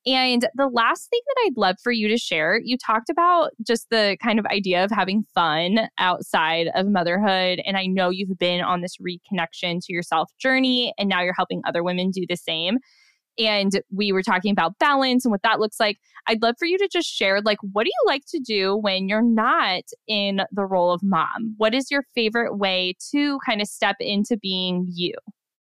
And the last thing that I'd love for you to share, you talked about just the kind of idea of having fun outside of motherhood. And I know you've been on this reconnection to yourself journey, and now you're helping other women do the same. And we were talking about balance and what that looks like. I'd love for you to just share, like, what do you like to do when you're not in the role of mom? What is your favorite way to kind of step into being you?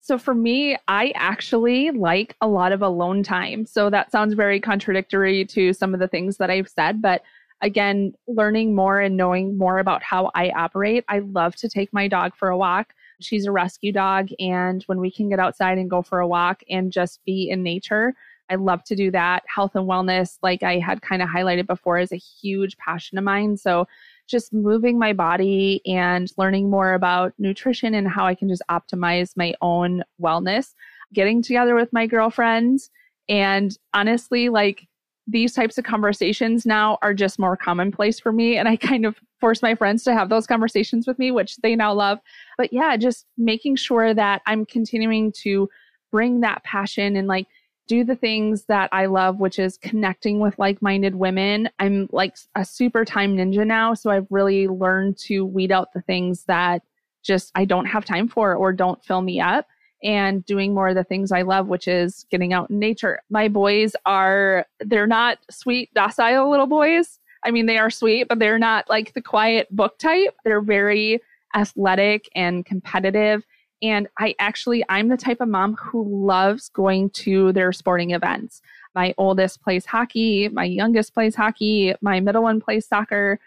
So for me, I actually like a lot of alone time. So that sounds very contradictory to some of the things that I've said, but again, learning more and knowing more about how I operate, I love to take my dog for a walk. She's a rescue dog, and when we can get outside and go for a walk and just be in nature, I love to do that. Health and wellness, like I had kind of highlighted before, is a huge passion of mine. So just moving my body and learning more about nutrition and how I can just optimize my own wellness, getting together with my girlfriends. And honestly, like these types of conversations now are just more commonplace for me. And I kind of force my friends to have those conversations with me, which they now love. But yeah, just making sure that I'm continuing to bring that passion and like do the things that I love, which is connecting with like minded women. I'm like a super time ninja now. So I've really learned to weed out the things that just I don't have time for or don't fill me up and doing more of the things I love, which is getting out in nature. My boys are, they're not sweet, docile little boys. I mean, they are sweet, but they're not like the quiet book type. They're very athletic and competitive and I actually, I'm the type of mom who loves going to their sporting events. My oldest plays hockey, my youngest plays hockey, my middle one plays soccer.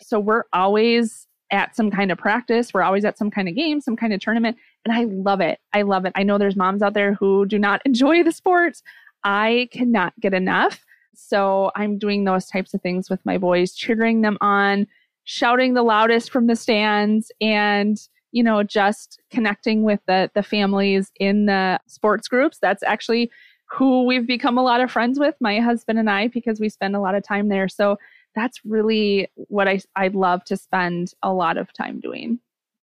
So we're always at some kind of practice, we're always at some kind of game, some kind of tournament. And I love it. I love it. I know there's moms out there who do not enjoy the sports. I cannot get enough. So I'm doing those types of things with my boys, cheering them on, shouting the loudest from the stands, and you know, just connecting with the the families in the sports groups. That's actually who we've become a lot of friends with, my husband and I, because we spend a lot of time there. So that's really what I I love to spend a lot of time doing.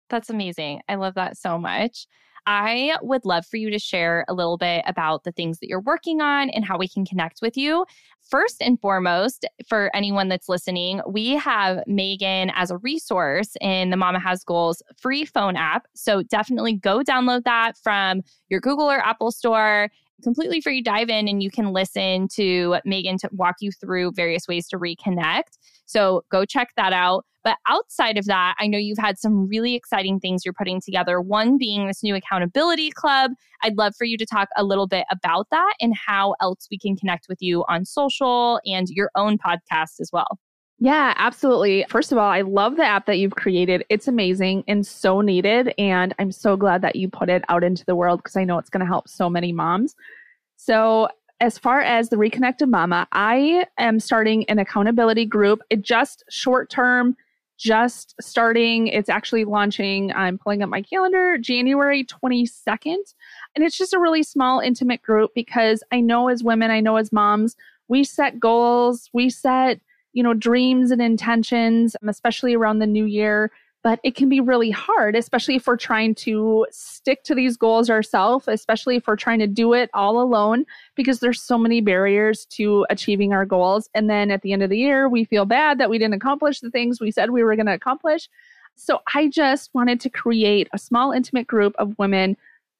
That's amazing. I love that so much. I would love for you to share a little bit about the things that you're working on and how we can connect with you. First and foremost, for anyone that's listening, we have Meghan as a resource in the Momma Has Goals free phone app. So definitely go download that from your Google or Apple store completely free. Dive in and you can listen to Meghan to walk you through various ways to reconnect. So go check that out. But outside of that, I know you've had some really exciting things you're putting together. One being this new accountability club. I'd love for you to talk a little bit about that and how else we can connect with you on social and your own podcast as well. Yeah, absolutely. First of all, I love the app that you've created. It's amazing and so needed. And I'm so glad that you put it out into the world because I know it's going to help so many moms. So, as far as the Reconnected Momma, I am starting an accountability group. It just short term, just starting. It's actually launching. I'm pulling up my calendar, January 22nd. And it's just a really small, intimate group because I know as women, I know as moms, we set goals, we set you know, dreams and intentions, especially around the new year. But it can be really hard, especially if we're trying to stick to these goals ourselves, especially if we're trying to do it all alone, because there's so many barriers to achieving our goals. And then at the end of the year, we feel bad that we didn't accomplish the things we said we were going to accomplish. So I just wanted to create a small, intimate group of women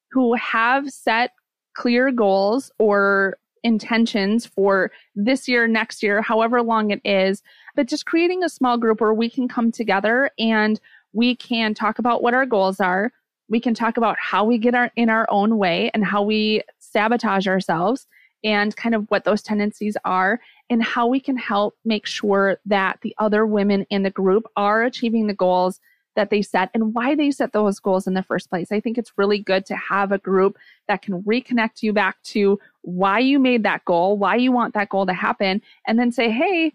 who have set clear goals or intentions for this year, next year, however long it is, but just creating a small group where we can come together and we can talk about what our goals are. We can talk about how we get our in our own way and how we sabotage ourselves and kind of what those tendencies are and how we can help make sure that the other women in the group are achieving the goals that they set and why they set those goals in the first place. I think it's really good to have a group that can reconnect you back to why you made that goal, why you want that goal to happen, and then say, hey,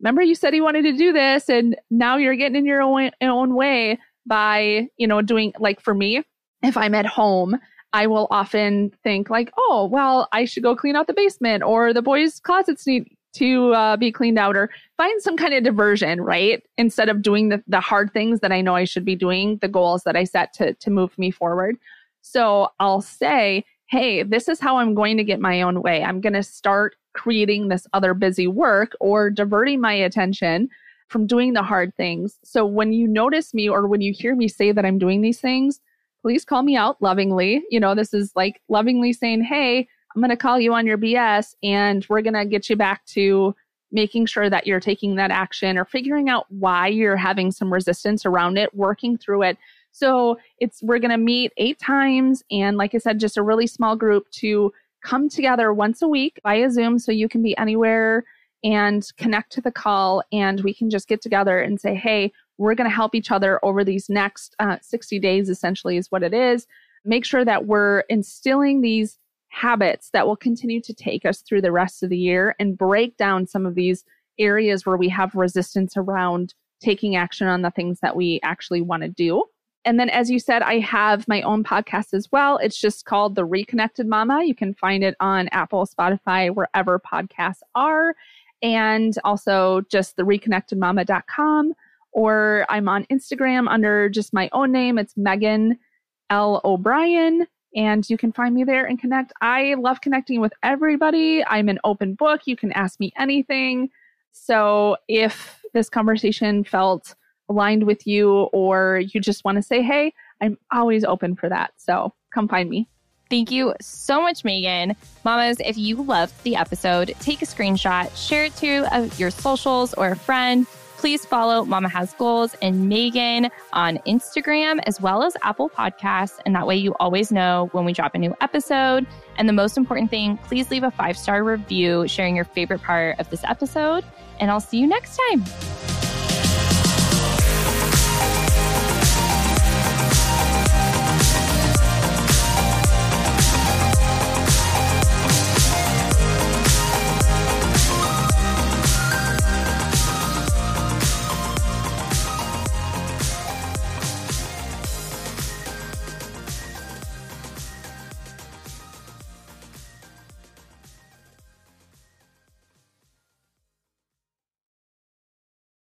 remember you said you wanted to do this and now you're getting in your own, own way by, you know, doing like for me, if I'm at home, I will often think like, oh, well, I should go clean out the basement or the boys' closets need to uh, be cleaned out or find some kind of diversion, right? Instead of doing the, the hard things that I know I should be doing, the goals that I set to, to move me forward. So I'll say, hey, this is how I'm going to get my own way. I'm going to start creating this other busy work or diverting my attention from doing the hard things. So when you notice me or when you hear me say that I'm doing these things, please call me out lovingly. You know, this is like lovingly saying, hey, I'm going to call you on your BS and we're going to get you back to making sure that you're taking that action or figuring out why you're having some resistance around it, working through it. So it's we're going to meet 8 times and like I said just a really small group to come together once a week via Zoom so you can be anywhere and connect to the call and we can just get together and say, "Hey, we're going to help each other over these next uh, 60 days essentially is what it is. Make sure that we're instilling these habits that will continue to take us through the rest of the year and break down some of these areas where we have resistance around taking action on the things that we actually want to do. And then, as you said, I have my own podcast as well. It's just called The Reconnected Momma. You can find it on Apple, Spotify, wherever podcasts are, and also just the reconnectedmomma.com. Or I'm on Instagram under just my own name. It's Meghan L. O'Brien and you can find me there and connect. I love connecting with everybody. I'm an open book. You can ask me anything. So if this conversation felt aligned with you or you just want to say, hey, I'm always open for that. So come find me. Thank you so much, Meghan. Mamas, if you loved the episode, take a screenshot, share it to uh, your socials or a friend Please follow Momma Has Goals and Meghan on Instagram as well as Apple Podcasts. And that way you always know when we drop a new episode. And the most important thing, please leave a five star review sharing your favorite part of this episode. And I'll see you next time.